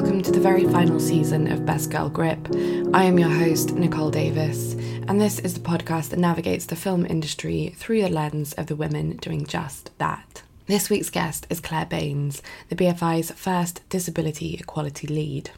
welcome to the very final season of Best Girl Grip. I am your host, Nicole Davis, and this is the podcast that navigates the film industry through the lens of the women doing just that. This week's guest is Clare Baines, the BFI's first disability equality lead.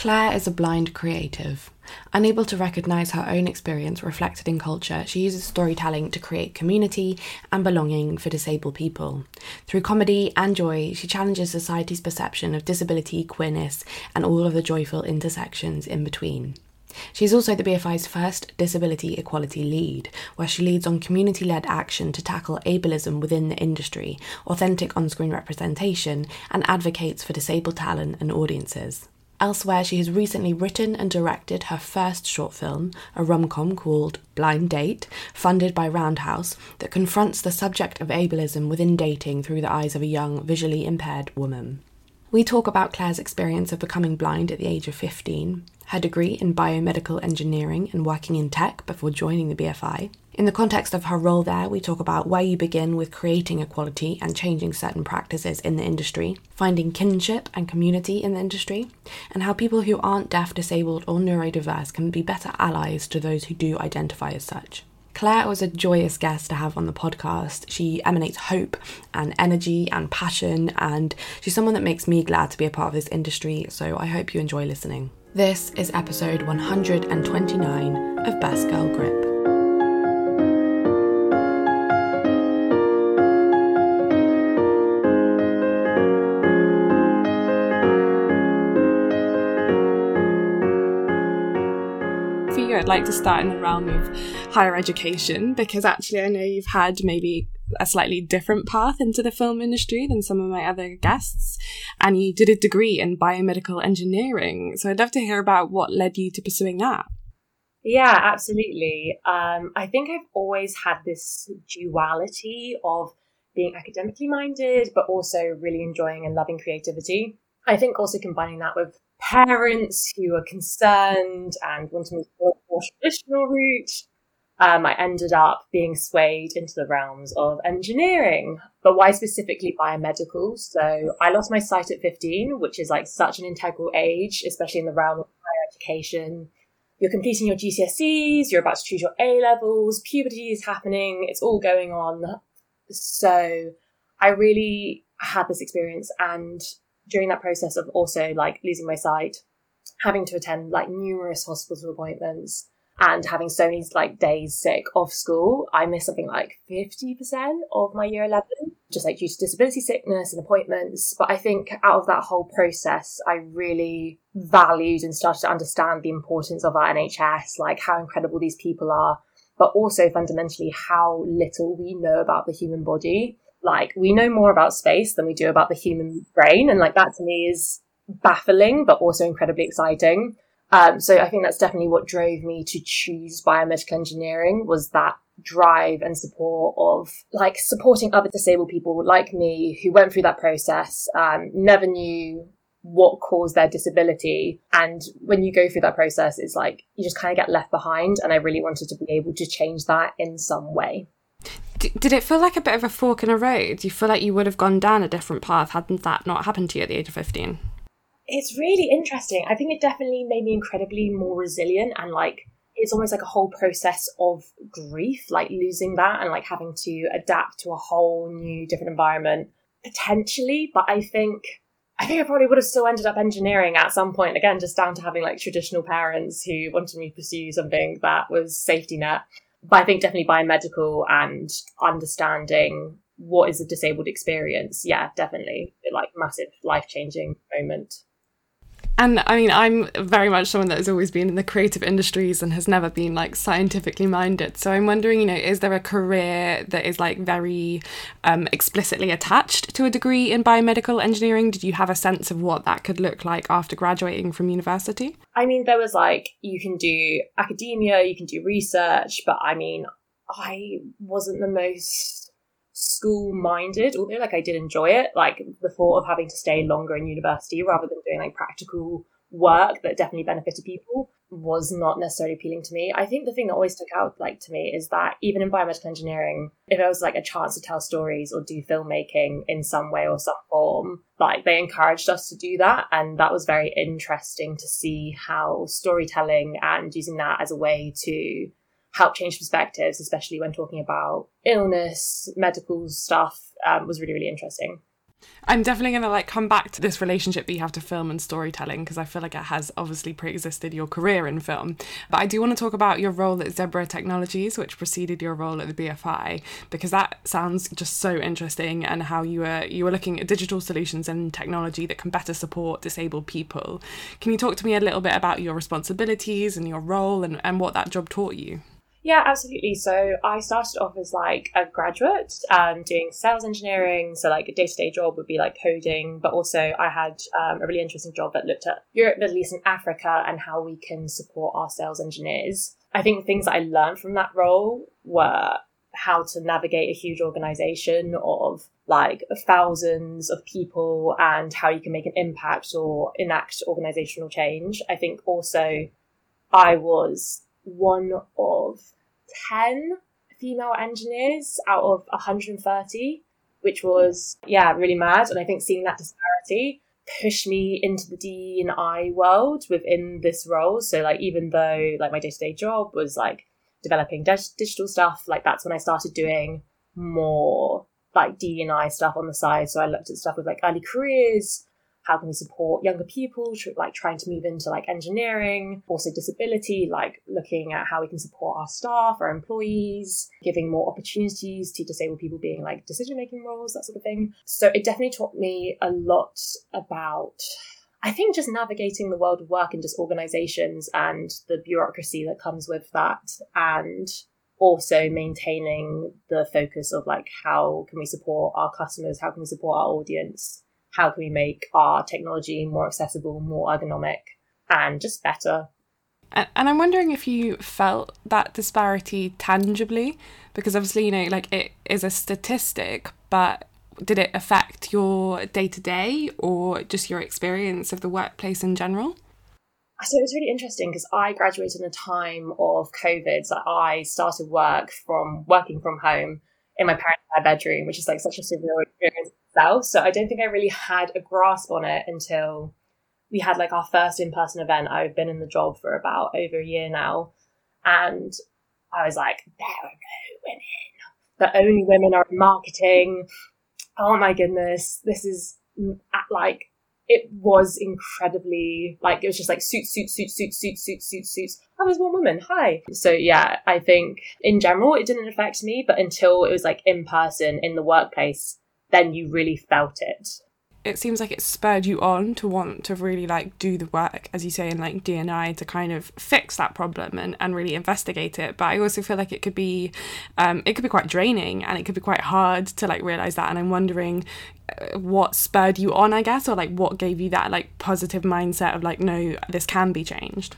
Clare is a blind creative. Unable to recognise her own experience reflected in culture, she uses storytelling to create community and belonging for disabled people. Through comedy and joy, she challenges society's perception of disability, queerness, and all of the joyful intersections in between. She is also the BFI's first disability equality lead, where she leads on community led action to tackle ableism within the industry, authentic on screen representation, and advocates for disabled talent and audiences. Elsewhere, she has recently written and directed her first short film, a rom com called Blind Date, funded by Roundhouse, that confronts the subject of ableism within dating through the eyes of a young, visually impaired woman. We talk about Clare's experience of becoming blind at the age of 15, her degree in biomedical engineering and working in tech before joining the BFI, in the context of her role there, we talk about where you begin with creating equality and changing certain practices in the industry, finding kinship and community in the industry, and how people who aren't deaf, disabled, or neurodiverse can be better allies to those who do identify as such. Clare was a joyous guest to have on the podcast. She emanates hope and energy and passion, and she's someone that makes me glad to be a part of this industry, so I hope you enjoy listening. This is episode 129 of Best Girl Grip. For you, I'd like to start in the realm of higher education because actually I know you've had maybe a slightly different path into the film industry than some of my other guests. And you did a degree in biomedical engineering. So I'd love to hear about what led you to pursuing that. Yeah, absolutely. Um, I think I've always had this duality of being academically minded, but also really enjoying and loving creativity. I think also combining that with parents who are concerned and want to a more traditional route. Um, I ended up being swayed into the realms of engineering, but why specifically biomedical? So I lost my sight at 15, which is like such an integral age, especially in the realm of higher education. You're completing your GCSEs, you're about to choose your A levels, puberty is happening, it's all going on. So I really had this experience and during that process of also like losing my sight, having to attend like numerous hospital appointments and having so many like days sick off school, I missed something like 50% of my year 11, just like due to disability sickness and appointments. But I think out of that whole process, I really valued and started to understand the importance of our NHS, like how incredible these people are, but also fundamentally how little we know about the human body like we know more about space than we do about the human brain. And like that to me is baffling, but also incredibly exciting. Um, so I think that's definitely what drove me to choose biomedical engineering was that drive and support of like supporting other disabled people like me who went through that process, um, never knew what caused their disability. And when you go through that process, it's like you just kind of get left behind. And I really wanted to be able to change that in some way did it feel like a bit of a fork in a road? Do you feel like you would have gone down a different path hadn't that not happened to you at the age of 15? It's really interesting. I think it definitely made me incredibly more resilient and like it's almost like a whole process of grief, like losing that and like having to adapt to a whole new different environment potentially. But I think I think I probably would have still ended up engineering at some point, again, just down to having like traditional parents who wanted me to pursue something that was safety net but I think definitely biomedical and understanding what is a disabled experience. Yeah, definitely like massive life changing moment. And I mean, I'm very much someone that has always been in the creative industries and has never been like scientifically minded. So I'm wondering, you know, is there a career that is like very um, explicitly attached to a degree in biomedical engineering? Did you have a sense of what that could look like after graduating from university? I mean, there was like, you can do academia, you can do research, but I mean, I wasn't the most school minded, although like I did enjoy it, like the thought of having to stay longer in university rather than doing like practical work that definitely benefited people. was not necessarily appealing to me. I think the thing that always stuck out like to me is that even in biomedical engineering, if there was like a chance to tell stories or do filmmaking in some way or some form, like they encouraged us to do that. And that was very interesting to see how storytelling and using that as a way to help change perspectives, especially when talking about illness, medical stuff, um, was really, really interesting. I'm definitely going to like come back to this relationship that you have to film and storytelling because I feel like it has obviously pre-existed your career in film. But I do want to talk about your role at Zebra Technologies, which preceded your role at the BFI, because that sounds just so interesting and how you were you were looking at digital solutions and technology that can better support disabled people. Can you talk to me a little bit about your responsibilities and your role and, and what that job taught you? Yeah, absolutely. So I started off as like a graduate um, doing sales engineering. So like a day to day job would be like coding, but also I had um, a really interesting job that looked at Europe, Middle East, and Africa and how we can support our sales engineers. I think the things that I learned from that role were how to navigate a huge organization of like thousands of people and how you can make an impact or enact organizational change. I think also I was one of 10 female engineers out of 130, which was, yeah, really mad. And I think seeing that disparity pushed me into the D and I world within this role. So like, even though like my day to day job was like developing digital stuff, like that's when I started doing more like D and I stuff on the side. So I looked at stuff with like early careers, how can we support younger people like trying to move into like engineering also disability like looking at how we can support our staff our employees giving more opportunities to disabled people being like decision making roles that sort of thing. So it definitely taught me a lot about I think just navigating the world of work and just organizations and the bureaucracy that comes with that and also maintaining the focus of like how can we support our customers how can we support our audience how can we make our technology more accessible, more ergonomic, and just better? And, I'm wondering if you felt that disparity tangibly, because obviously, you know, like it is a statistic, but did it affect your day to day or just your experience of the workplace in general? So it was really interesting because I graduated in a time of COVID. So I started work from working from home in my parents' bedroom, which is like such a surreal experience itself. So I don't think I really had a grasp on it until we had like our first in person event. I've been in the job for about over a year now. And I was like, there are no women. The only women are in marketing. Oh my goodness. This is like, it was incredibly like it was just like suits, suits, suits, suits, suits, suits, suits, suits. I was one woman. Hi. So yeah, I think in general it didn't affect me, but until it was like in person in the workplace, then you really felt it. It seems like it spurred you on to want to really like do the work as you say in like dni to kind of fix that problem and, and really investigate it. But i also feel like it could be um, it could be quite draining and it could be quite hard to like realize that. And i'm wondering uh, what spurred you on i guess or like what gave you that like positive mindset of like no this can be changed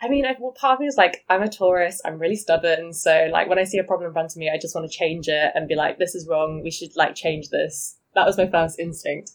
I mean, I, well, part of me is like, I'm a Taurus, I'm really stubborn. So, like, when I see a problem in front of me, I just want to change it and be like, this is wrong. We should, like, change this. That was my first instinct.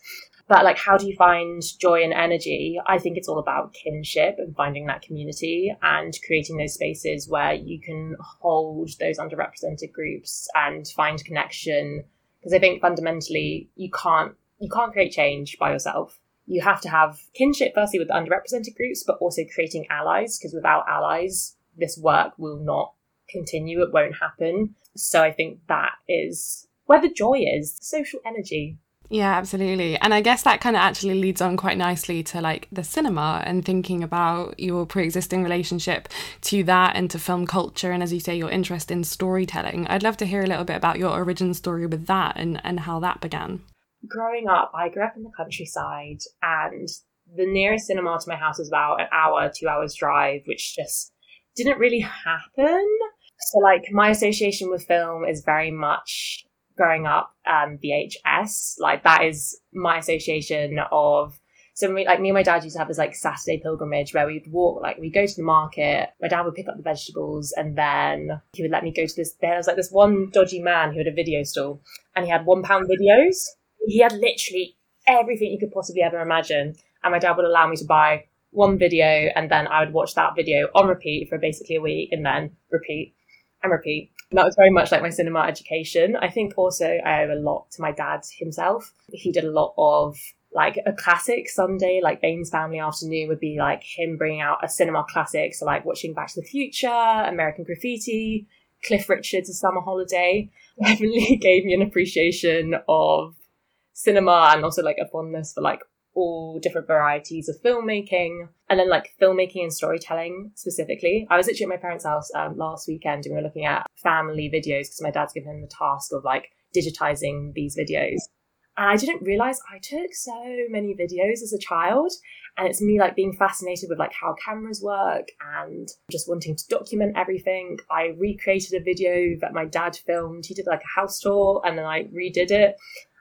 But, like, how do you find joy and energy? I think it's all about kinship and finding that community and creating those spaces where you can hold those underrepresented groups and find connection. Because I think fundamentally, you can't you can't create change by yourself you have to have kinship firstly with the underrepresented groups, but also creating allies, because without allies, this work will not continue, it won't happen. So I think that is where the joy is, social energy. Yeah, absolutely. And I guess that kind of actually leads on quite nicely to like the cinema and thinking about your pre existing relationship to that and to film culture. And as you say, your interest in storytelling. I'd love to hear a little bit about your origin story with that and, and how that began growing up, I grew up in the countryside and the nearest cinema to my house was about an hour, two hours drive, which just didn't really happen. So, like, my association with film is very much growing up um, VHS. Like, that is my association of. So, we, like, me and my dad used to have this, like, Saturday pilgrimage where we'd walk, like, we'd go to the market. My dad would pick up the vegetables and then he would let me go to this. There was, like, this one dodgy man who had a video stall and he had one pound videos he had literally everything you could possibly ever imagine. And my dad would allow me to buy one video and then I would watch that video on repeat for basically a week and then repeat and repeat. And that was very much like my cinema education. I think also I owe a lot to my dad himself. He did a lot of like a classic Sunday, like Baines Family Afternoon would be like him bringing out a cinema classic. So like watching Back to the Future, American Graffiti, Cliff Richard's A Summer Holiday. Definitely gave me an appreciation of cinema and also like a fondness for like all different varieties of filmmaking and then like filmmaking and storytelling specifically. I was actually at my parents' house um, last weekend and we were looking at family videos because my dad's given him the task of like digitizing these videos. And I didn't realize I took so many videos as a child. And it's me like being fascinated with like how cameras work and just wanting to document everything. I recreated a video that my dad filmed. He did like a house tour and then I redid it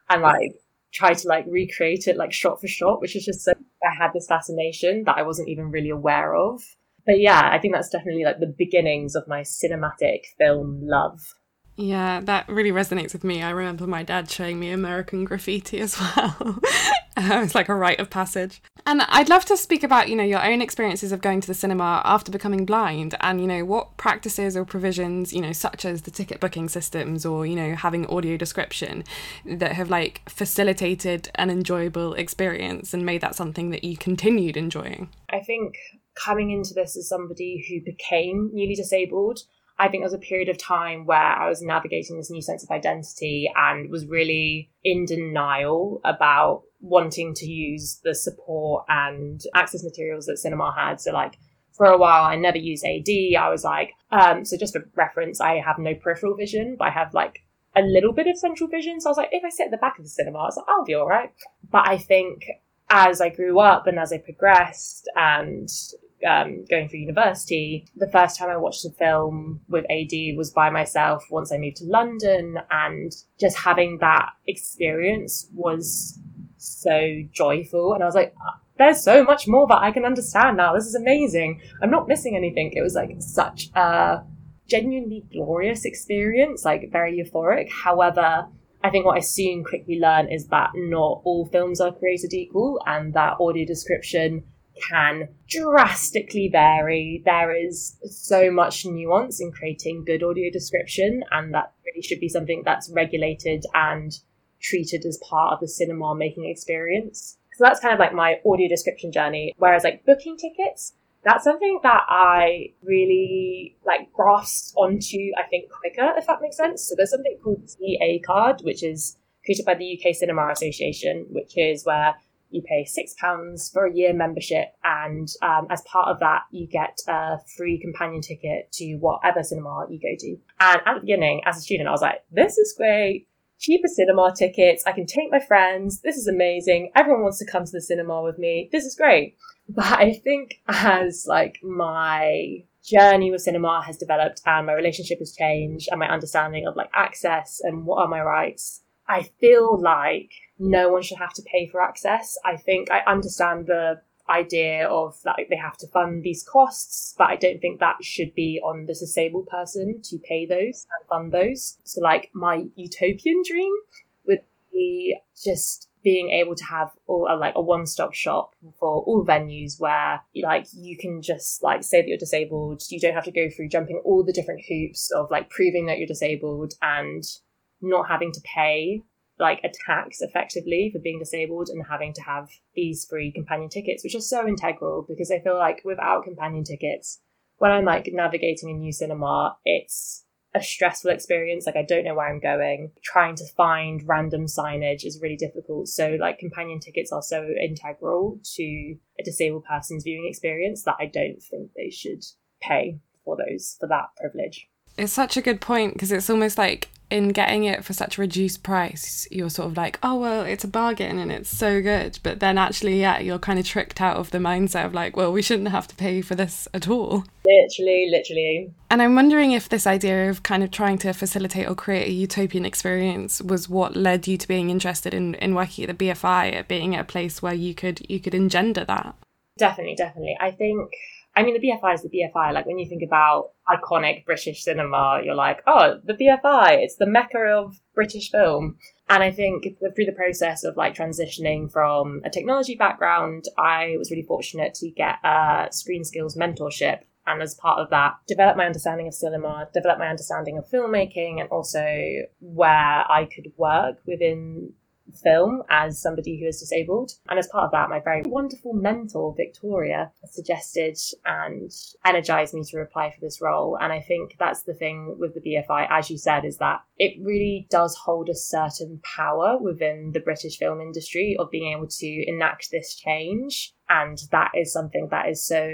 and like tried to like recreate it like shot for shot, which is just so I had this fascination that I wasn't even really aware of. But yeah, I think that's definitely like the beginnings of my cinematic film love. Yeah, that really resonates with me. I remember my dad showing me American graffiti as well. Um, it's like a rite of passage. And I'd love to speak about, you know, your own experiences of going to the cinema after becoming blind and, you know, what practices or provisions, you know, such as the ticket booking systems or, you know, having audio description that have like facilitated an enjoyable experience and made that something that you continued enjoying. I think coming into this as somebody who became newly disabled, I think there was a period of time where I was navigating this new sense of identity and was really in denial about wanting to use the support and access materials that cinema had. So like for a while I never used AD. I was like, um, so just for reference, I have no peripheral vision, but I have like a little bit of central vision. So I was like, if I sit at the back of the cinema, I was like, I'll be all right. But I think as I grew up and as I progressed and um, going through university, the first time I watched a film with AD was by myself once I moved to London. And just having that experience was so joyful. And I was like, there's so much more that I can understand now. This is amazing. I'm not missing anything. It was like such a genuinely glorious experience, like very euphoric. However, I think what I soon quickly learned is that not all films are created equal and that audio description can drastically vary. There is so much nuance in creating good audio description, and that really should be something that's regulated and treated as part of the cinema making experience. So that's kind of like my audio description journey. Whereas like booking tickets, that's something that I really like grasped onto, I think, quicker, if that makes sense. So there's something called the A card, which is created by the UK Cinema Association, which is where you pay six pounds for a year membership, and um, as part of that, you get a free companion ticket to whatever cinema you go to. And at the beginning, as a student, I was like, "This is great." Cheaper cinema tickets. I can take my friends. This is amazing. Everyone wants to come to the cinema with me. This is great. But I think as like my journey with cinema has developed and my relationship has changed and my understanding of like access and what are my rights, I feel like no one should have to pay for access. I think I understand the idea of that they have to fund these costs, but I don't think that should be on the disabled person to pay those and fund those. So, like, my utopian dream would be just being able to have all like a one-stop shop for all venues where like you can just like say that you're disabled you don't have to go through jumping all the different hoops of like proving that you're disabled and not having to pay like a tax effectively for being disabled and having to have these free companion tickets, which are so integral because I feel like without companion tickets, when I'm like navigating a new cinema, it's a stressful experience. Like I don't know where I'm going. Trying to find random signage is really difficult. So like companion tickets are so integral to a disabled person's viewing experience that I don't think they should pay for those for that privilege. It's such a good point because it's almost like in getting it for such a reduced price, you're sort of like, oh, well, it's a bargain and it's so good. But then actually, yeah, you're kind of tricked out of the mindset of like, well, we shouldn't have to pay for this at all. Literally, literally. And I'm wondering if this idea of kind of trying to facilitate or create a utopian experience was what led you to being interested in, in working at the BFI, at being at a place where you could you could engender that. Definitely, definitely. I think I mean, the BFI is the BFI. Like when you think about iconic British cinema, you're like, oh, the BFI, it's the mecca of British film. And I think through the process of like transitioning from a technology background, I was really fortunate to get a ScreenSkills mentorship. And as part of that, develop my understanding of cinema, develop my understanding of filmmaking, and also where I could work within film as somebody who is disabled. And as part of that, my very wonderful mentor, Victoria, suggested and energized me to apply for this role. And I think that's the thing with the BFI, as you said, is that it really does hold a certain power within the British film industry of being able to enact this change. And that is something that is so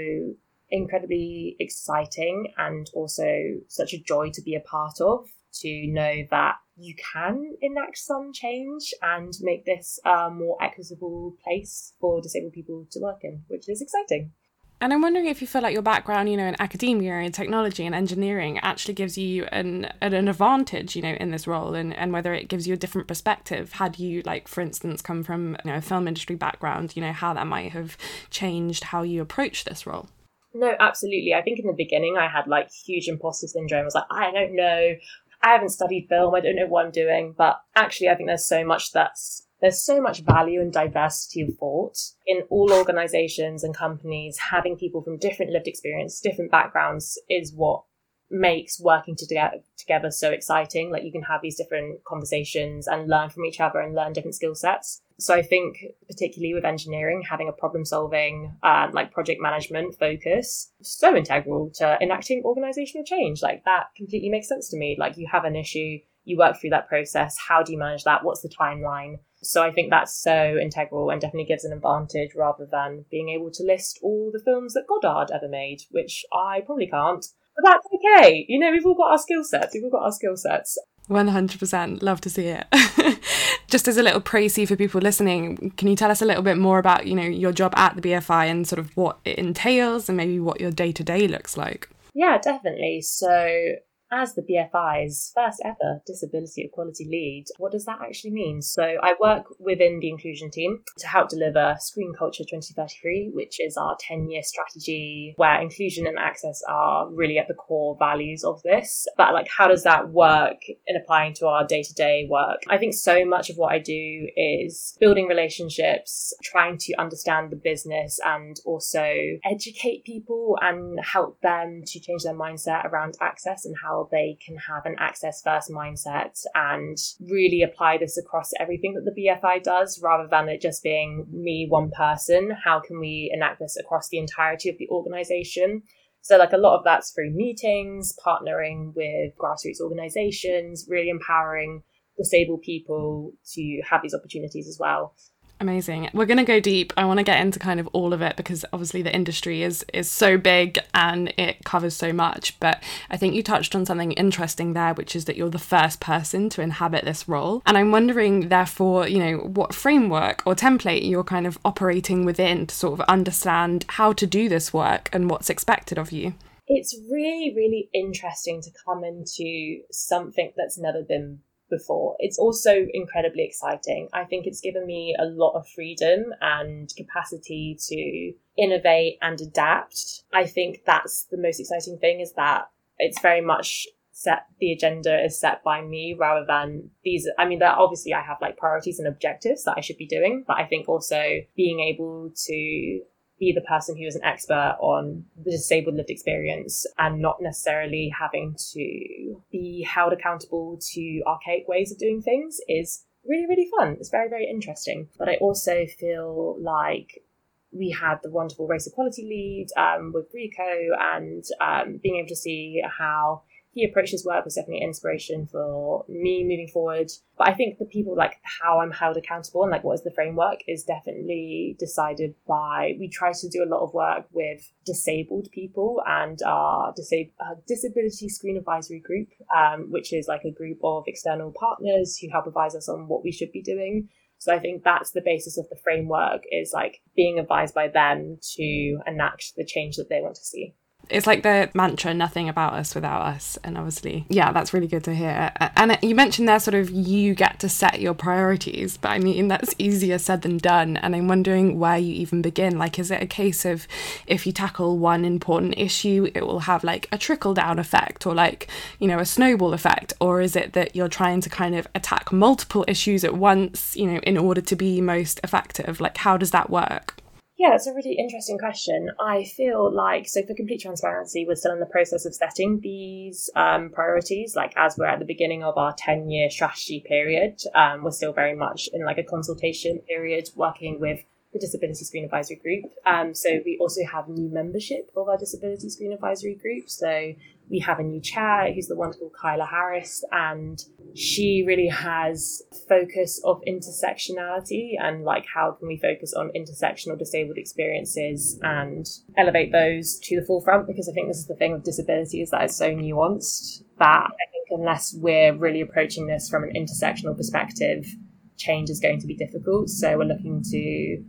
incredibly exciting and also such a joy to be a part of to know that you can enact some change and make this a more equitable place for disabled people to work in, which is exciting. And I'm wondering if you feel like your background, you know, in academia and technology and engineering actually gives you an an advantage, you know, in this role and, and whether it gives you a different perspective. Had you like, for instance, come from you know, a film industry background, you know, how that might have changed how you approach this role. No, absolutely. I think in the beginning I had like huge imposter syndrome. I was like, I don't know I haven't studied film. I don't know what I'm doing, but actually, I think there's so much that's there's so much value and diversity of thought in all organizations and companies. Having people from different lived experience, different backgrounds is what makes working together together so exciting. Like you can have these different conversations and learn from each other and learn different skill sets. So I think particularly with engineering, having a problem solving, uh, like project management focus, so integral to enacting organizational change. Like that completely makes sense to me. Like you have an issue, you work through that process. How do you manage that? What's the timeline? So I think that's so integral and definitely gives an advantage rather than being able to list all the films that Godard ever made, which I probably can't. But that's okay. You know, we've all got our skill sets. We've all got our skill sets. 100%. Love to see it. Just as a little précis for people listening, can you tell us a little bit more about, you know, your job at the BFI and sort of what it entails and maybe what your day-to-day looks like? Yeah, definitely. So as the BFI's first ever disability equality lead, what does that actually mean? So I work within the inclusion team to help deliver Screen Culture 2033, which is our 10 year strategy where inclusion and access are really at the core values of this. But like, how does that work in applying to our day to day work? I think so much of what I do is building relationships, trying to understand the business and also educate people and help them to change their mindset around access and how they can have an access first mindset and really apply this across everything that the BFI does rather than it just being me, one person. How can we enact this across the entirety of the organization? So, like a lot of that's through meetings, partnering with grassroots organizations, really empowering disabled people to have these opportunities as well. Amazing. We're going to go deep. I want to get into kind of all of it because obviously the industry is is so big and it covers so much, but I think you touched on something interesting there which is that you're the first person to inhabit this role. And I'm wondering therefore, you know, what framework or template you're kind of operating within to sort of understand how to do this work and what's expected of you. It's really really interesting to come into something that's never been before. It's also incredibly exciting. I think it's given me a lot of freedom and capacity to innovate and adapt. I think that's the most exciting thing is that it's very much set the agenda is set by me rather than these i mean that obviously i have like priorities and objectives that i should be doing but i think also being able to be the person who is an expert on the disabled lived experience and not necessarily having to be held accountable to archaic ways of doing things is really, really fun. It's very, very interesting. But I also feel like we had the wonderful race equality lead um, with Rico and um, being able to see how he approached his work was definitely inspiration for me moving forward. But I think the people like how I'm held accountable and like what is the framework is definitely decided by we try to do a lot of work with disabled people and our disab- uh, disability screen advisory group, um, which is like a group of external partners who help advise us on what we should be doing. So I think that's the basis of the framework is like being advised by them to enact the change that they want to see. It's like the mantra, nothing about us without us. And obviously, yeah, that's really good to hear. And you mentioned there sort of you get to set your priorities, but I mean, that's easier said than done. And I'm wondering where you even begin. Like, is it a case of if you tackle one important issue, it will have like a trickle down effect or like, you know, a snowball effect? Or is it that you're trying to kind of attack multiple issues at once, you know, in order to be most effective? Like, how does that work? Yeah, it's a really interesting question. I feel like, so for complete transparency, we're still in the process of setting these um, priorities. Like, as we're at the beginning of our 10 year strategy period, um, we're still very much in like a consultation period, working with the Disability Screen Advisory Group. Um, so we also have new membership of our Disability Screen Advisory Group. So we have a new chair who's the wonderful Kyla Harris, and she really has focus of intersectionality and like how can we focus on intersectional disabled experiences and elevate those to the forefront because I think this is the thing with disability is that it's so nuanced that I think unless we're really approaching this from an intersectional perspective, change is going to be difficult. So we're looking to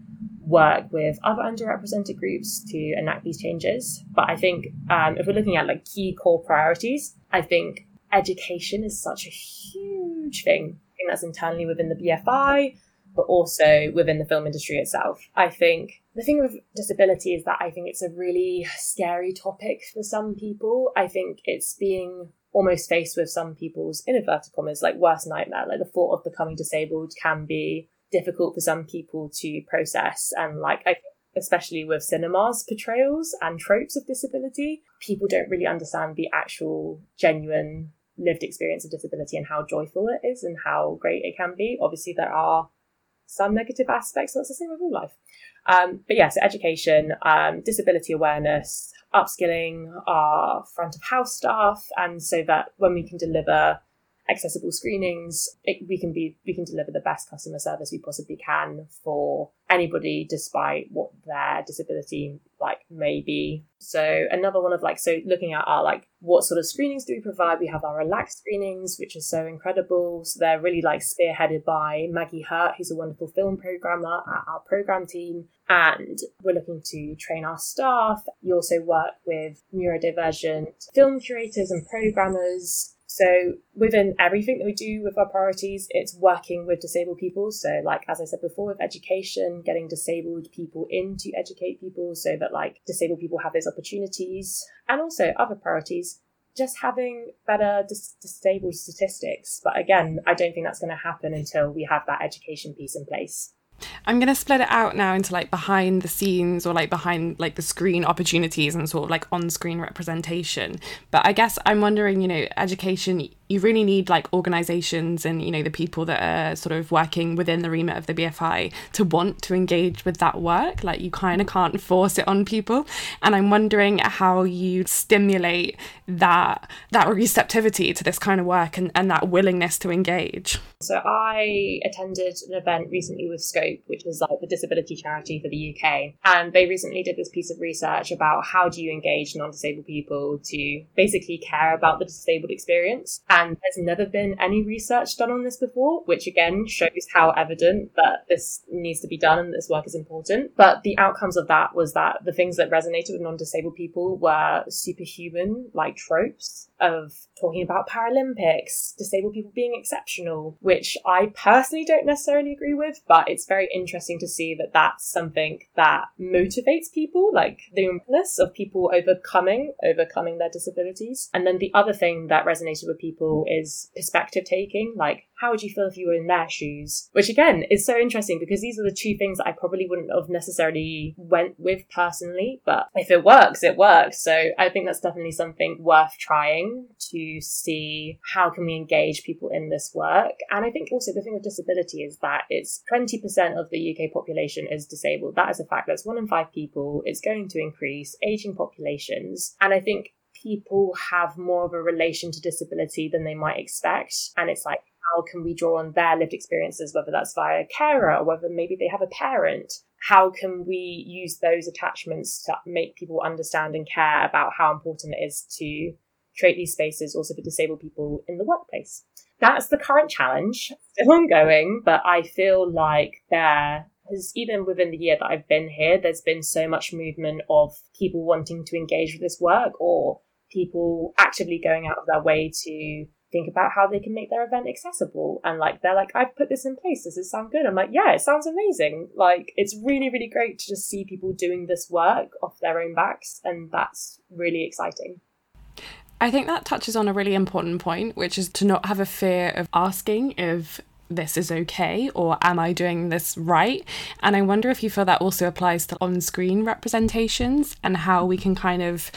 work with other underrepresented groups to enact these changes. But I think um, if we're looking at like key core priorities, I think education is such a huge thing. I think that's internally within the BFI, but also within the film industry itself. I think the thing with disability is that I think it's a really scary topic for some people. I think it's being almost faced with some people's in inverted commas like worst nightmare. Like the thought of becoming disabled can be difficult for some people to process. And like, I especially with cinemas portrayals and tropes of disability, people don't really understand the actual genuine lived experience of disability and how joyful it is and how great it can be. Obviously, there are some negative aspects. That's the same with all life. Um, but yes, yeah, so education, um, disability awareness, upskilling our front of house staff, and so that when we can deliver accessible screenings, it, we can be we can deliver the best customer service we possibly can for anybody, despite what their disability like may be. So another one of like so looking at our like what sort of screenings do we provide? We have our relaxed screenings, which are so incredible. So they're really like spearheaded by Maggie Hurt, who's a wonderful film programmer at our program team. And we're looking to train our staff. You also work with neurodivergent film curators and programmers so within everything that we do with our priorities, it's working with disabled people. So like as I said before, with education, getting disabled people in to educate people so that like disabled people have those opportunities, and also other priorities. Just having better dis- disabled statistics. But again, I don't think that's going to happen until we have that education piece in place. I'm going to split it out now into like behind the scenes or like behind like the screen opportunities and sort of like on screen representation. But I guess I'm wondering, you know, education, you really need like organizations and you know the people that are sort of working within the remit of the BFI to want to engage with that work. Like you kind of can't force it on people. And I'm wondering how you stimulate that that receptivity to this kind of work and, and that willingness to engage. So I attended an event recently with Scope which is like the disability charity for the UK and they recently did this piece of research about how do you engage non-disabled people to basically care about the disabled experience there's never been any research done on this before, which again shows how evident that this needs to be done and this work is important. But the outcomes of that was that the things that resonated with non disabled people were superhuman, like tropes of talking about Paralympics, disabled people being exceptional, which I personally don't necessarily agree with, but it's very interesting to see that that's something that motivates people, like the humbleness of people overcoming, overcoming their disabilities. And then the other thing that resonated with people is perspective taking, like how would you feel if you were in their shoes? Which again is so interesting because these are the two things I probably wouldn't have necessarily went with personally, but if it works, it works. So I think that's definitely something worth trying to see how can we engage people in this work. And I think also the thing with disability is that it's 20% of the UK population is disabled. That is a fact. That's one in five people. It's going to increase aging populations. And I think people have more of a relation to disability than they might expect. And it's like, how can we draw on their lived experiences, whether that's via a carer or whether maybe they have a parent? How can we use those attachments to make people understand and care about how important it is to create these spaces also for disabled people in the workplace? That's the current challenge, still ongoing, but I feel like there Because even within the year that I've been here, there's been so much movement of people wanting to engage with this work or people actively going out of their way to think about how they can make their event accessible. And like, they're like, I've put this in place. Does this sound good? I'm like, yeah, it sounds amazing. Like, it's really, really great to just see people doing this work off their own backs. And that's really exciting. I think that touches on a really important point, which is to not have a fear of asking if this is okay or am I doing this right? And I wonder if you feel that also applies to on screen representations and how we can kind of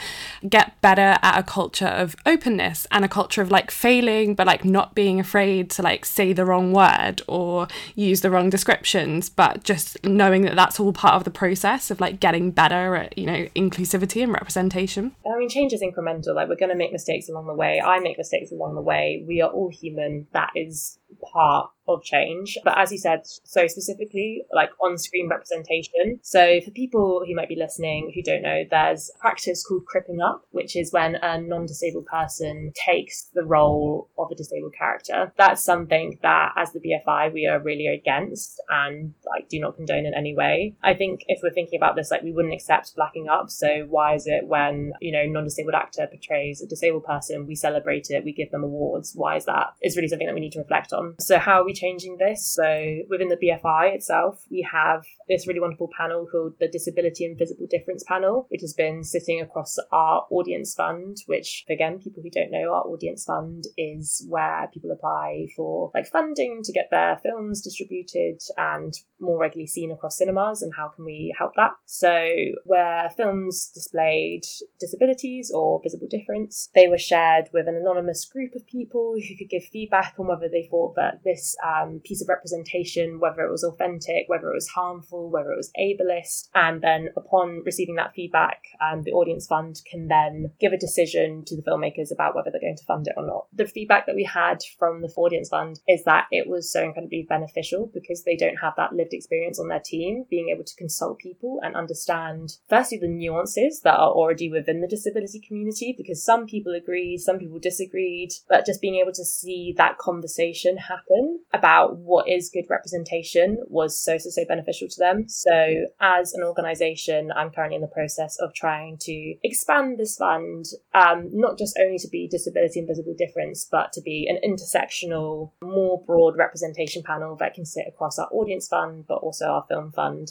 get better at a culture of openness and a culture of like failing, but like not being afraid to like say the wrong word or use the wrong descriptions, but just knowing that that's all part of the process of like getting better at, you know, inclusivity and representation. I mean, change is incremental. Like, we're going to make mistakes along the way. I make mistakes along the way. We are all human. That is part of change. But as you said, so specifically, like on screen representation. So for people who might be listening who don't know, there's a practice called cripping up, which is when a non disabled person takes the role of a disabled character. That's something that as the BFI we are really against and like do not condone in any way. I think if we're thinking about this, like we wouldn't accept blacking up. So why is it when, you know, non disabled actor portrays a disabled person, we celebrate it, we give them awards? Why is that? It's really something that we need to reflect on. Um, so how are we changing this? So within the BFI itself, we have this really wonderful panel called the Disability and Visible Difference Panel, which has been sitting across our audience fund, which again, people who don't know, our audience fund is where people apply for like funding to get their films distributed and more regularly seen across cinemas and how can we help that? So where films displayed disabilities or visible difference, they were shared with an anonymous group of people who could give feedback on whether they thought that this um, piece of representation, whether it was authentic, whether it was harmful, whether it was ableist. And then upon receiving that feedback, um, the Audience Fund can then give a decision to the filmmakers about whether they're going to fund it or not. The feedback that we had from the Audience Fund is that it was so incredibly beneficial because they don't have that lived experience on their team, being able to consult people and understand, firstly, the nuances that are already within the disability community, because some people agreed, some people disagreed, but just being able to see that conversation happen about what is good representation was so, so, so beneficial to them. So, as an organization, I'm currently in the process of trying to expand this fund, um, not just only to be disability and visible difference, but to be an intersectional, more broad representation panel that can sit across our audience fund, but also our film fund,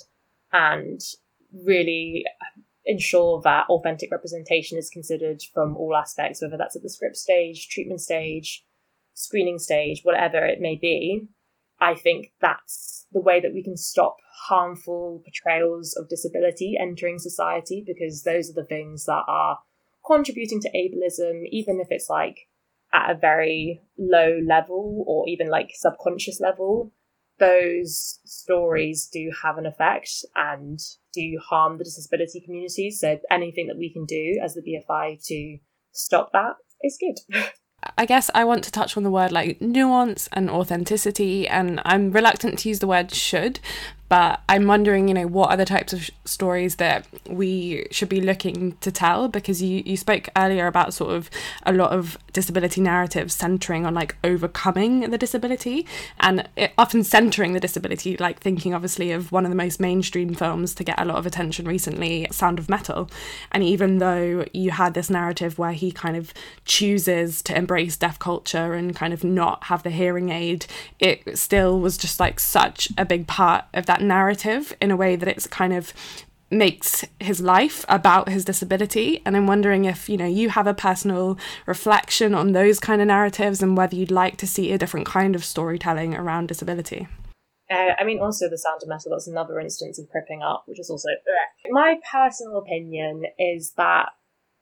and really ensure that authentic representation is considered from all aspects, whether that's at the script stage, treatment stage, screening stage, whatever it may be, I think that's the way that we can stop harmful portrayals of disability entering society because those are the things that are contributing to ableism, even if it's like at a very low level or even like subconscious level. Those stories do have an effect and do harm the disability community. So anything that we can do as the BFI to stop that is good. I guess I want to touch on the word like nuance and authenticity, and I'm reluctant to use the word should but I'm wondering, you know, what are the types of stories that we should be looking to tell? Because you, you spoke earlier about sort of a lot of disability narratives centering on like overcoming the disability and often centering the disability, like thinking obviously of one of the most mainstream films to get a lot of attention recently, Sound of Metal. And even though you had this narrative where he kind of chooses to embrace deaf culture and kind of not have the hearing aid, it still was just like such a big part of that narrative in a way that it's kind of makes his life about his disability and i'm wondering if you know you have a personal reflection on those kind of narratives and whether you'd like to see a different kind of storytelling around disability uh, I mean, also the sound of metal. That's another instance of cripping up, which is also my personal opinion is that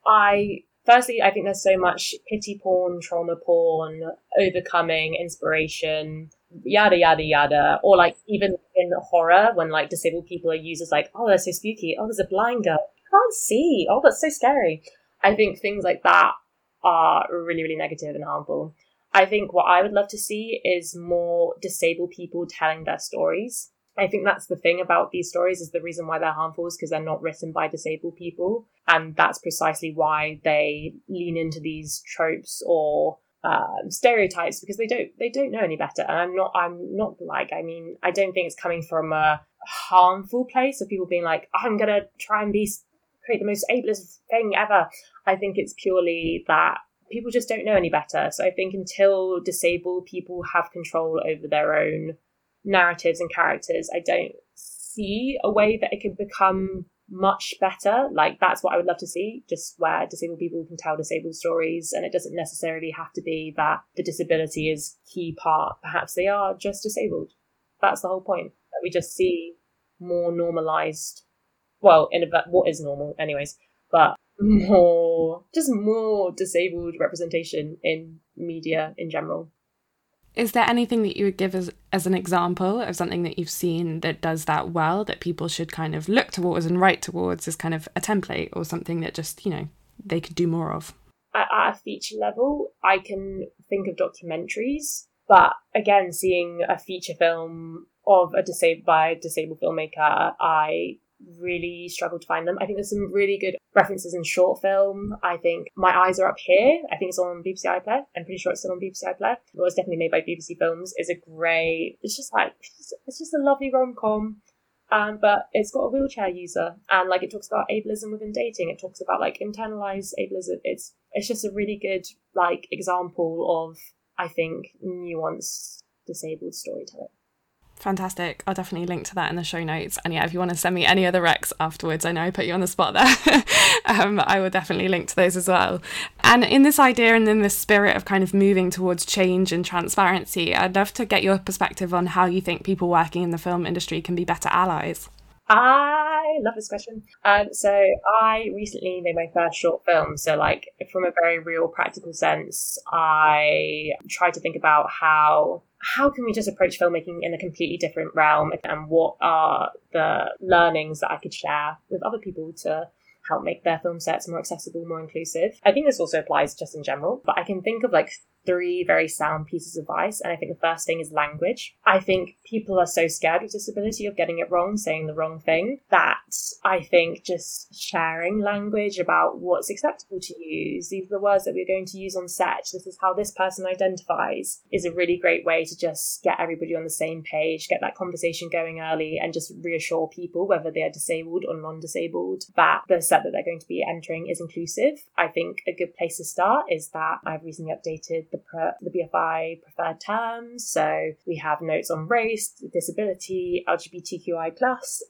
I firstly I think there's so much pity porn, trauma porn, overcoming, inspiration, yada yada yada. Or like even in horror when like disabled people are used as like oh they're so spooky. Oh there's a blind girl. Can't see. Oh that's so scary. I think things like that are really really negative and harmful. I think what i would love to see is more disabled people telling their stories. I think that's the thing about these stories is the reason why they're harmful is because they're not written by disabled people. And that's precisely why they lean into these tropes or um, stereotypes because they don't they don't know any better and i'm not i'm not like i mean i don't think it's coming from a, harmful place of people being like, I'm gonna try and be create the most ableist thing ever. I think it's purely that people just don't know any better. So I think until disabled people have control over their own narratives and characters, I don't see a way that it can become much better. Like that's what I would love to see, just where disabled people can tell disabled stories and it doesn't necessarily have to be that the disability is key part. Perhaps they are just disabled. That's the whole point. That we just see more normalized well, in a, what is normal anyways, but more just more disabled representation in media in general. Is there anything that you would give as, as an example of something that you've seen that does that well that people should kind of look towards and write towards as kind of a template or something that just, you know, they could do more of? At, at a feature level, I can think of documentaries, but again, seeing a feature film of a disabled by a disabled filmmaker, I really struggled to find them. I think there's some really good references in short film. I think My Eyes Are Up Here. I think it's on BBC iPlayer. I'm pretty sure it's still on BBC iPlayer. It was definitely made by BBC Films. It's a great, it's just like, it's just a lovely rom-com. Um, but it's got a wheelchair user and like it talks about ableism within dating. It talks about like internalized ableism. It's, it's just a really good like example of, I think, nuanced disabled storytelling. Fantastic. I'll definitely link to that in the show notes. And yeah, if you want to send me any other recs afterwards, I know I put you on the spot there. um, I will definitely link to those as well. And in this idea and in this spirit of kind of moving towards change and transparency, I'd love to get your perspective on how you think people working in the film industry can be better allies. I love this question. Um, so I recently made my first short film. So like from a very real practical sense, I tried to think about how how can we just approach filmmaking in a completely different realm and what are the learnings that I could share with other people to help make their film sets more accessible, more inclusive. I think this also applies just in general, but I can think of like three very sound pieces of advice. And I think the first thing is language. I think people are so scared with disability of getting it wrong, saying the wrong thing, that I think just sharing language about what's acceptable to use, these are the words that we're going to use on set, this is how this person identifies, is a really great way to just get everybody on the same page, get that conversation going early, and just reassure people, whether they are disabled or non disabled, that the set that they're going to be entering is inclusive. I think a good place to start is that I've recently updated the, the BFI preferred terms. So we have notes on race, disability, LGBTQI+,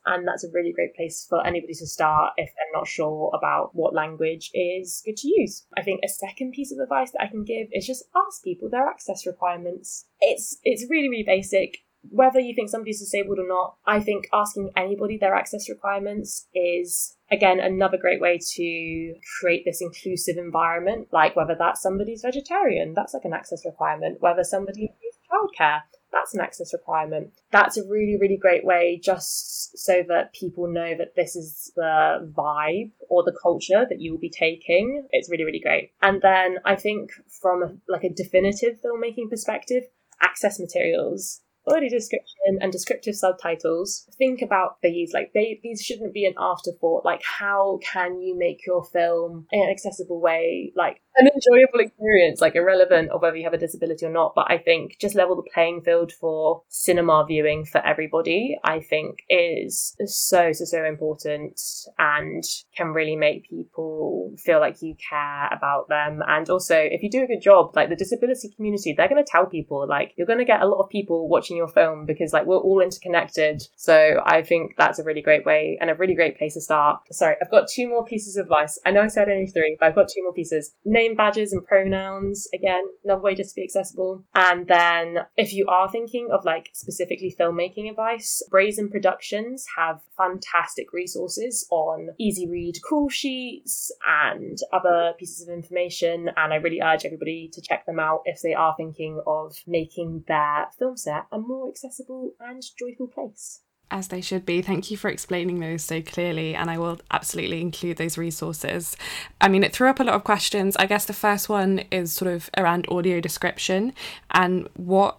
and that's a really great place for anybody to start if they're not sure about what language is good to use. I think a second piece of advice that I can give is just ask people their access requirements. It's it's really, really basic whether you think somebody's disabled or not, I think asking anybody their access requirements is again another great way to create this inclusive environment like whether that's somebody's vegetarian that's like an access requirement whether somebody needs childcare that's an access requirement. That's a really really great way just so that people know that this is the vibe or the culture that you will be taking. It's really really great. And then i think from like a definitive filmmaking perspective access materials body description and descriptive subtitles. Think about these like they these shouldn't be an afterthought. Like how can you make your film in an accessible way? Like an enjoyable experience, like irrelevant of whether you have a disability or not. But I think just level the playing field for cinema viewing for everybody, I think is so, so, so important and can really make people feel like you care about them. And also, if you do a good job, like the disability community, they're going to tell people, like, you're going to get a lot of people watching your film because, like, we're all interconnected. So I think that's a really great way and a really great place to start. Sorry, I've got two more pieces of advice. I know I said only three, but I've got two more pieces. Name badges and pronouns. Again, another way just to be accessible. And then if you are thinking of like specifically filmmaking advice, Brazen Productions have fantastic resources on easy read call sheets and other pieces of information. And I really urge everybody to check them out if they are thinking of making their film set a more accessible and joyful place as they should be. Thank you for explaining those so clearly, and I will absolutely include those resources. I mean, it threw up a lot of questions. I guess the first one is sort of around audio description and what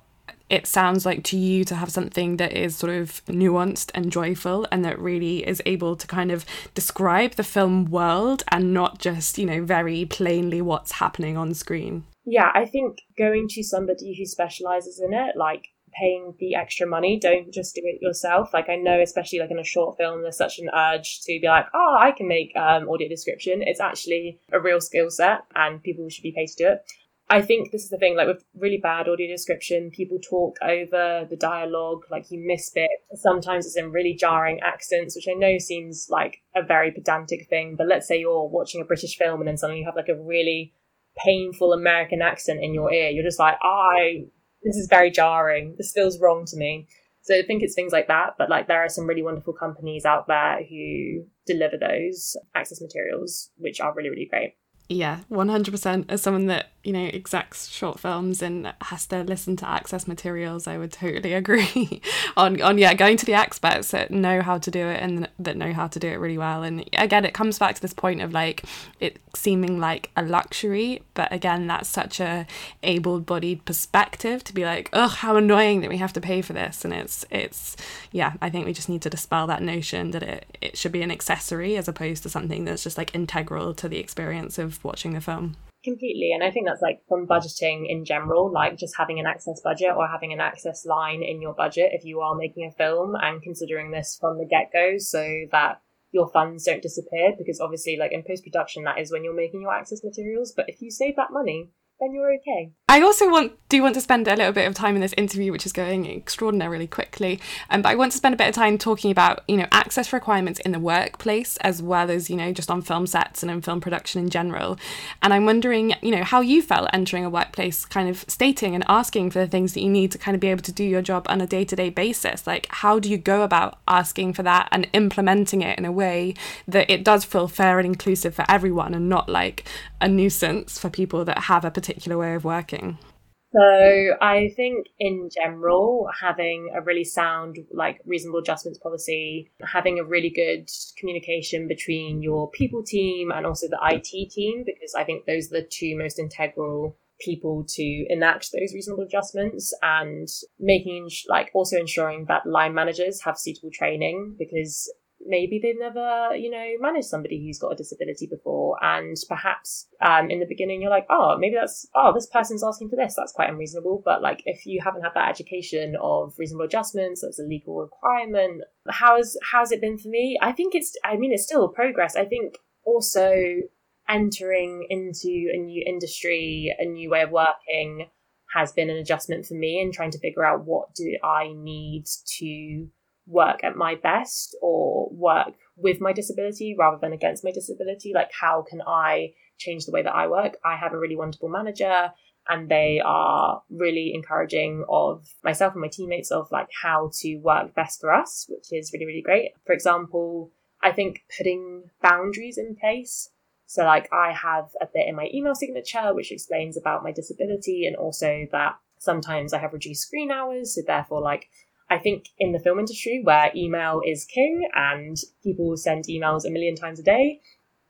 it sounds like to you to have something that is sort of nuanced and joyful and that really is able to kind of describe the film world and not just, you know, very plainly what's happening on screen. Yeah, I think going to somebody who specializes in it, like paying the extra money. Don't just do it yourself. Like I know, especially like in a short film, there's such an urge to be like, oh, I can make um, audio description. It's actually a real skill set, and people should be paid to do it. I think this is the thing, like with really bad audio description, people talk over the dialogue, like you miss bits. Sometimes it's in really jarring accents, which I know seems like a very pedantic thing, but let's say you're watching a British film and then suddenly you have like a really painful American accent in your ear. You're just like, I, this is very jarring. This feels wrong to me. So I think it's things like that, but like there are some really wonderful companies out there who deliver those access materials, which are really, really great. Yeah, 100%. As someone that, you know, execs short films and has to listen to access materials, I would totally agree on, on, yeah, going to the experts that know how to do it and that know how to do it really well. And again, it comes back to this point of like it seeming like a luxury, but again, that's such a able-bodied perspective to be like, oh, how annoying that we have to pay for this. And it's, it's, yeah, I think we just need to dispel that notion that it, it should be an accessory as opposed to something that's just like integral to the experience of watching the film. Completely. And I think that's like from budgeting in general, like just having an access budget or having an access line in your budget if you are making a film and considering this from the get go so that your funds don't disappear. Because obviously, like in post production, that is when you're making your access materials. But if you save that money, then you're okay. I also want do want to spend a little bit of time in this interview, which is going extraordinarily quickly. Um, but I want to spend a bit of time talking about you know access requirements in the workplace as well as you know just on film sets and in film production in general. And I'm wondering you know how you felt entering a workplace, kind of stating and asking for the things that you need to kind of be able to do your job on a day to day basis. Like how do you go about asking for that and implementing it in a way that it does feel fair and inclusive for everyone and not like a nuisance for people that have a particular way of working? So I think in general, having a really sound, like reasonable adjustments policy, having a really good communication between your people team and also the IT team, because I think those are the two most integral people to enact those reasonable adjustments and making like also ensuring that line managers have suitable training because maybe they've never, you know, managed somebody who's got a disability before. And perhaps um, in the beginning, you're like, oh, maybe that's, oh, this person's asking for this. That's quite unreasonable. But like, if you haven't had that education of reasonable adjustments, that's a legal requirement. How's, how's it been for me? I think it's, I mean, it's still progress. I think also entering into a new industry, a new way of working has been an adjustment for me and trying to figure out what do I need to work at my best or work with my disability rather than against my disability. Like, how can I change the way that I work? I have a really wonderful manager and they are really encouraging of myself and my teammates of like how to work best for us, which is really, really great. For example, I think putting boundaries in place. So, like, I have a bit in my email signature which explains about my disability and also that sometimes I have reduced screen hours. So, therefore, like, I think in the film industry where email is king and people send emails a million times a day,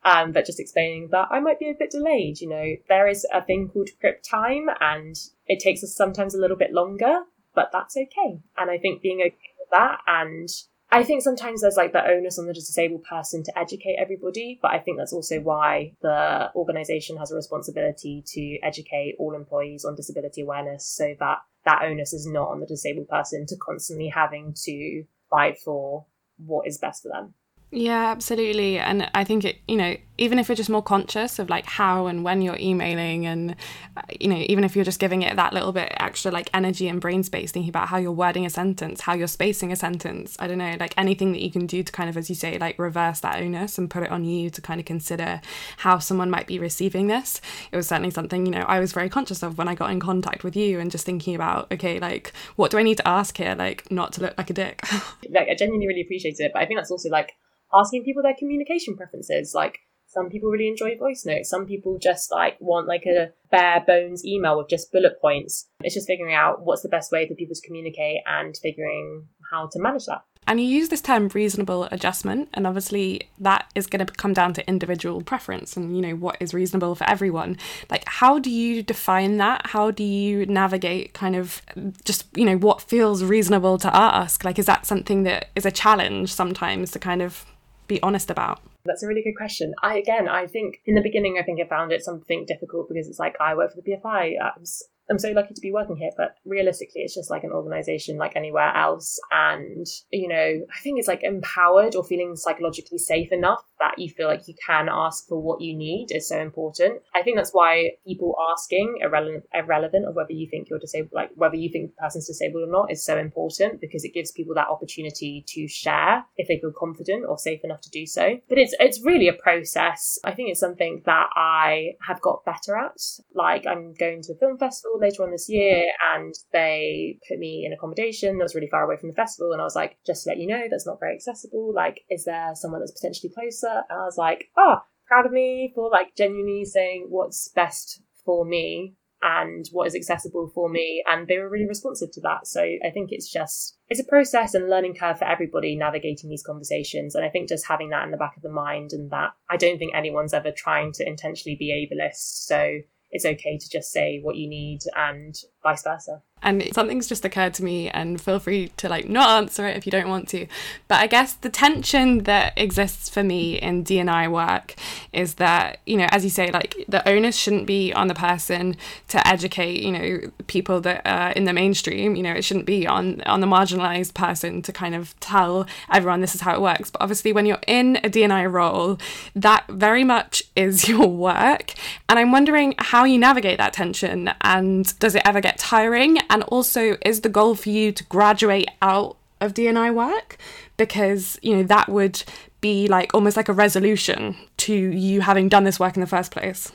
um, but just explaining that I might be a bit delayed. You know, there is a thing called crip time and it takes us sometimes a little bit longer, but that's okay. And I think being okay with that and I think sometimes there's like the onus on the disabled person to educate everybody, but I think that's also why the organization has a responsibility to educate all employees on disability awareness so that that onus is not on the disabled person to constantly having to fight for what is best for them. Yeah, absolutely. And I think it, you know, even if you're just more conscious of like how and when you're emailing and uh, you know, even if you're just giving it that little bit extra like energy and brain space thinking about how you're wording a sentence, how you're spacing a sentence, I don't know, like anything that you can do to kind of as you say like reverse that onus and put it on you to kind of consider how someone might be receiving this. It was certainly something, you know, I was very conscious of when I got in contact with you and just thinking about okay, like what do I need to ask here like not to look like a dick. like I genuinely really appreciate it, but I think that's also like asking people their communication preferences. Like some people really enjoy voice notes. Some people just like want like a bare bones email with just bullet points. It's just figuring out what's the best way for people to communicate and figuring how to manage that. And you use this term reasonable adjustment, and obviously that is going to come down to individual preference and you know what is reasonable for everyone. Like, how do you define that? How do you navigate kind of just you know what feels reasonable to ask? Like, is that something that is a challenge sometimes to kind of be honest about? That's a really good question. I again, I think in the beginning, I think I found it something difficult because it's like I work for the BFI. Um, I'm so lucky to be working here, but realistically, it's just like an organization like anywhere else. And, you know, I think it's like empowered or feeling psychologically safe enough that you feel like you can ask for what you need is so important. I think that's why people asking irrelevant, irrelevant of whether you think you're disabled, like whether you think the person's disabled or not is so important because it gives people that opportunity to share if they feel confident or safe enough to do so. But it's, it's really a process. I think it's something that I have got better at. Like I'm going to a film festival later on this year and they put me in accommodation that was really far away from the festival. And I was like, just to let you know, that's not very accessible. Like, is there someone that's potentially closer? And I was like, oh, proud of me for like genuinely saying what's best for me and what is accessible for me and they were really responsive to that. So i think it's just it's a process and learning curve for everybody navigating these conversations and i think just having that in the back of the mind and that i don't think anyone's ever trying to intentionally be ableist so it's okay to just say what you need and vice versa. And something's just occurred to me and feel free to like not answer it if you don't want to. But i guess the tension that exists for me in dni work is that you know as you say like the onus shouldn't be on the person to educate you know people that are in the mainstream. You know it shouldn't be on on the marginalized person to kind of tell everyone this is how it works. But obviously when you're in a dni role that very much is your work. And i'm wondering how you navigate that tension and does it ever get tiring and also, is the goal for you to graduate out of DNI work? Because, you know, that would be like almost like a resolution to you having done this work in the first place.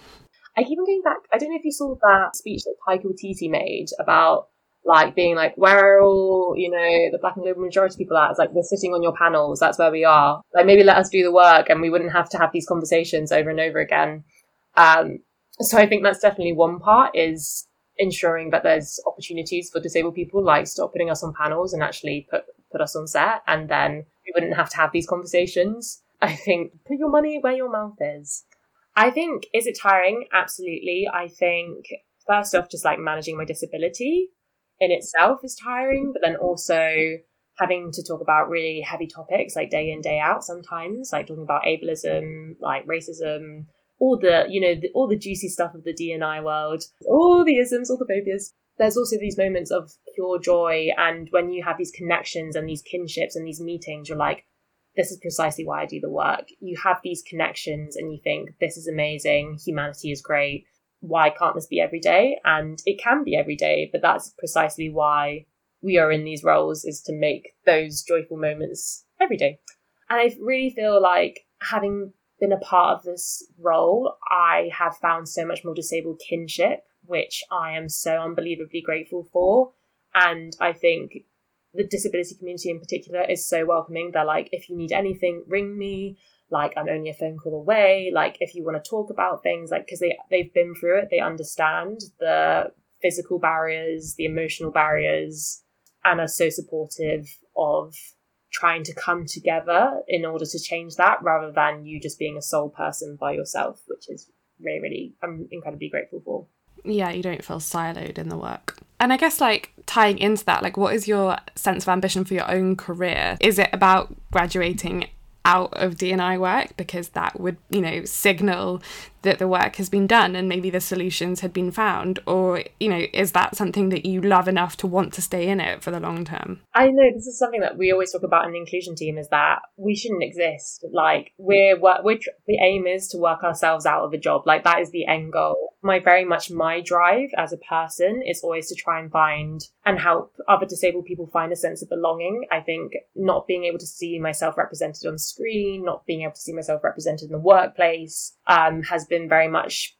I keep on going back. I don't know if you saw that speech that Taika Waititi made about like being like, where are all, you know, the black and global majority people at? It's like, we're sitting on your panels. That's where we are. Like, maybe let us do the work and we wouldn't have to have these conversations over and over again. Um, so I think that's definitely one part is ensuring that there's opportunities for disabled people, like stop putting us on panels and actually put put us on set, and then we wouldn't have to have these conversations. I think put your money where your mouth is. I think is it tiring? Absolutely. I think first off, just like managing my disability in itself is tiring, but then also having to talk about really heavy topics like day in day out sometimes like talking about ableism like racism all the you know the, all the juicy stuff of the DNI world, all the isms, all the phobias. There's also these moments of pure joy, and when you have these connections and these kinships and these meetings, you're like, this is precisely why I do the work. You have these connections, and you think this is amazing. Humanity is great. Why can't this be every day? And it can be every day, but that's precisely why we are in these roles is to make those joyful moments every day. And I really feel like having been a part of this role, I have found so much more disabled kinship, which I am so unbelievably grateful for. And I think the disability community in particular is so welcoming. They're like, if you need anything, ring me. Like I'm only a phone call away. Like if you want to talk about things, like because they they've been through it, they understand the physical barriers, the emotional barriers, and are so supportive of trying to come together in order to change that rather than you just being a sole person by yourself, which is really, really, I'm incredibly grateful for. Yeah, you don't feel siloed in the work. And I guess, like, tying into that, like, what is your sense of ambition for your own career? Is it about graduating out of DNI work because that would, you know, signal that the work has been done and maybe the solutions had been found? Or, you know, is that something that you love enough to want to stay in it for the long term? I know this is something that we always talk about in the inclusion team is that we shouldn't exist. Like, we're, we're, the aim is to work ourselves out of a job. Like, that is the end goal. My very much my drive as a person is always to try and find and help other disabled people find a sense of belonging. I think not being able to see myself represented on screen, not being able to see myself represented in the workplace, um, has been very much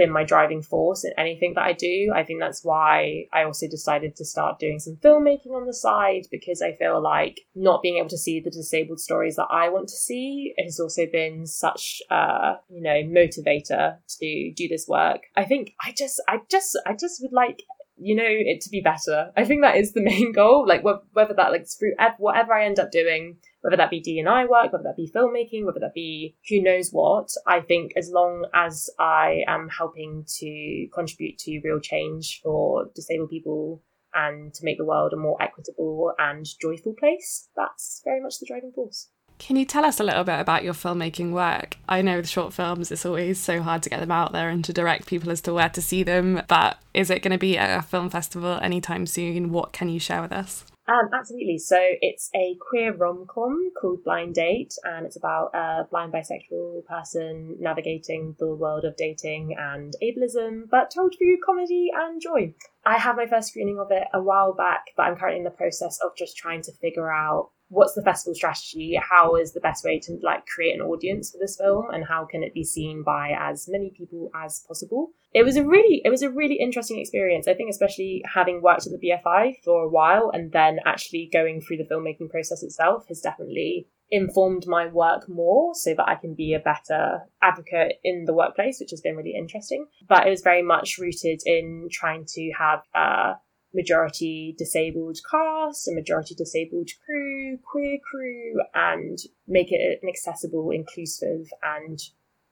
been my driving force in anything that I do. I think that's why I also decided to start doing some filmmaking on the side because I feel like not being able to see the disabled stories that I want to see has also been such a, you know, motivator to do this work. I think I just, I just, I just would like you know it to be better. I think that is the main goal. Like whether that like through whatever I end up doing, whether that be D&I work, whether that be filmmaking, whether that be who knows what. I think as long as I am helping to contribute to real change for disabled people and to make the world a more equitable and joyful place, that's very much the driving force. Can you tell us a little bit about your filmmaking work? I know with short films, it's always so hard to get them out there and to direct people as to where to see them, but is it going to be at a film festival anytime soon? What can you share with us? Um, absolutely. So it's a queer rom com called Blind Date, and it's about a blind bisexual person navigating the world of dating and ableism, but told through comedy and joy. I had my first screening of it a while back, but I'm currently in the process of just trying to figure out what's the festival strategy how is the best way to like create an audience for this film and how can it be seen by as many people as possible it was a really it was a really interesting experience i think especially having worked at the bfi for a while and then actually going through the filmmaking process itself has definitely informed my work more so that i can be a better advocate in the workplace which has been really interesting but it was very much rooted in trying to have a majority disabled cast, a majority disabled crew, queer crew, and make it an accessible, inclusive, and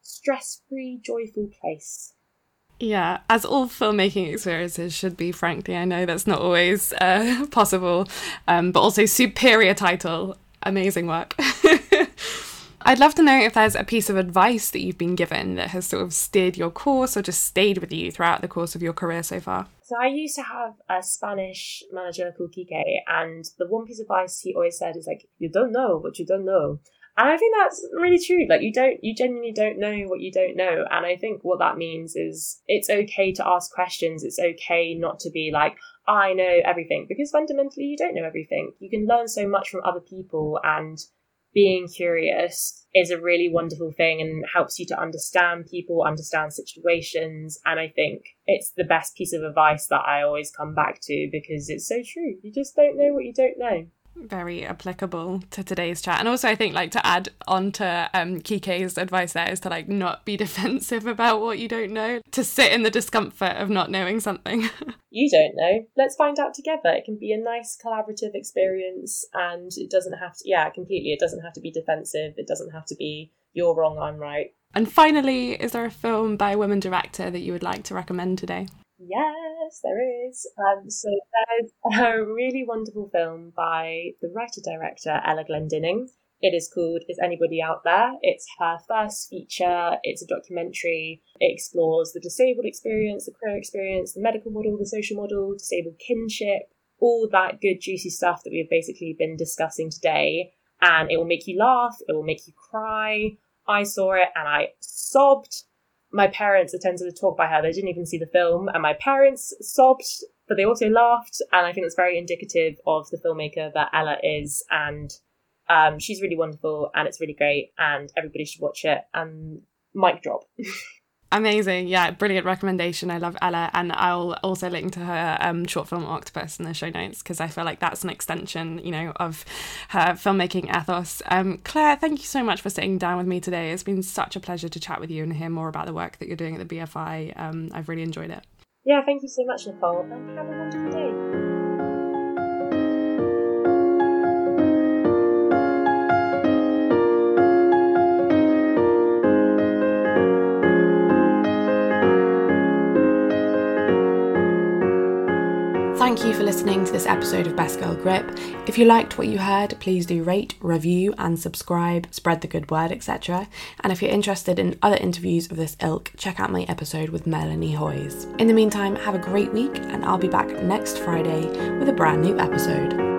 stress free, joyful place. Yeah, as all filmmaking experiences should be, frankly. I know that's not always uh, possible, um, but also superior title. Amazing work. I'd love to know if there's a piece of advice that you've been given that has sort of steered your course or just stayed with you throughout the course of your career so far. So I used to have a Spanish manager called Kike, and the one piece of advice he always said is like, "You don't know what you don't know." And I think that's really true. Like you don't, you genuinely don't know what you don't know. And I think what that means is it's okay to ask questions. It's okay not to be like, I know everything, because fundamentally you don't know everything. You can learn so much from other people and being curious is a really wonderful thing and helps you to understand people, understand situations. And I think it's the best piece of advice that I always come back to because it's so true. You just don't know what you don't know very applicable to today's chat. And also, I think like to add on to um, Kike's advice there is to like not be defensive about what you don't know, to sit in the discomfort of not knowing something. you don't know. Let's find out together. It can be a nice collaborative experience, and it doesn't have to. Yeah, completely. It doesn't have to be defensive. It doesn't have to be you're wrong, I'm right. And finally, is there a film by a woman director that you would like to recommend today? Yes, there is. Um, so there's a really wonderful film by the writer director Ella Glendinning. It is called Is Anybody Out There? It's her first feature. It's a documentary. It explores the disabled experience, the queer experience, the medical model, the social model, disabled kinship, all that good, juicy stuff that we've basically been discussing today. And it will make you laugh, it will make you cry. I saw it and I sobbed my parents attended a talk by her. They didn't even see the film, and my parents sobbed, but they also laughed. And I think that's very indicative of the filmmaker that Ella is. And um, she's really wonderful, and it's really great, and everybody should watch it. And mic drop. Amazing. Yeah, brilliant recommendation. I love Ella. And I'll also link to her um, short film Octopus in the show notes because I feel like that's an extension, you know, of her filmmaking ethos. Um, Clare, thank you so much for sitting down with me today. It's been such a pleasure to chat with you and hear more about the work that you're doing at the BFI. Um, I've really enjoyed it. Yeah, thank you so much, Nicole, and have a wonderful day. Thank you for listening to this episode of Best Girl Grip. If you liked what you heard, please do rate, review, and subscribe, spread the good word, etc. And if you're interested in other interviews of this ilk, check out my episode with Melanie Hoyes. In the meantime, have a great week, and I'll be back next Friday with a brand new episode.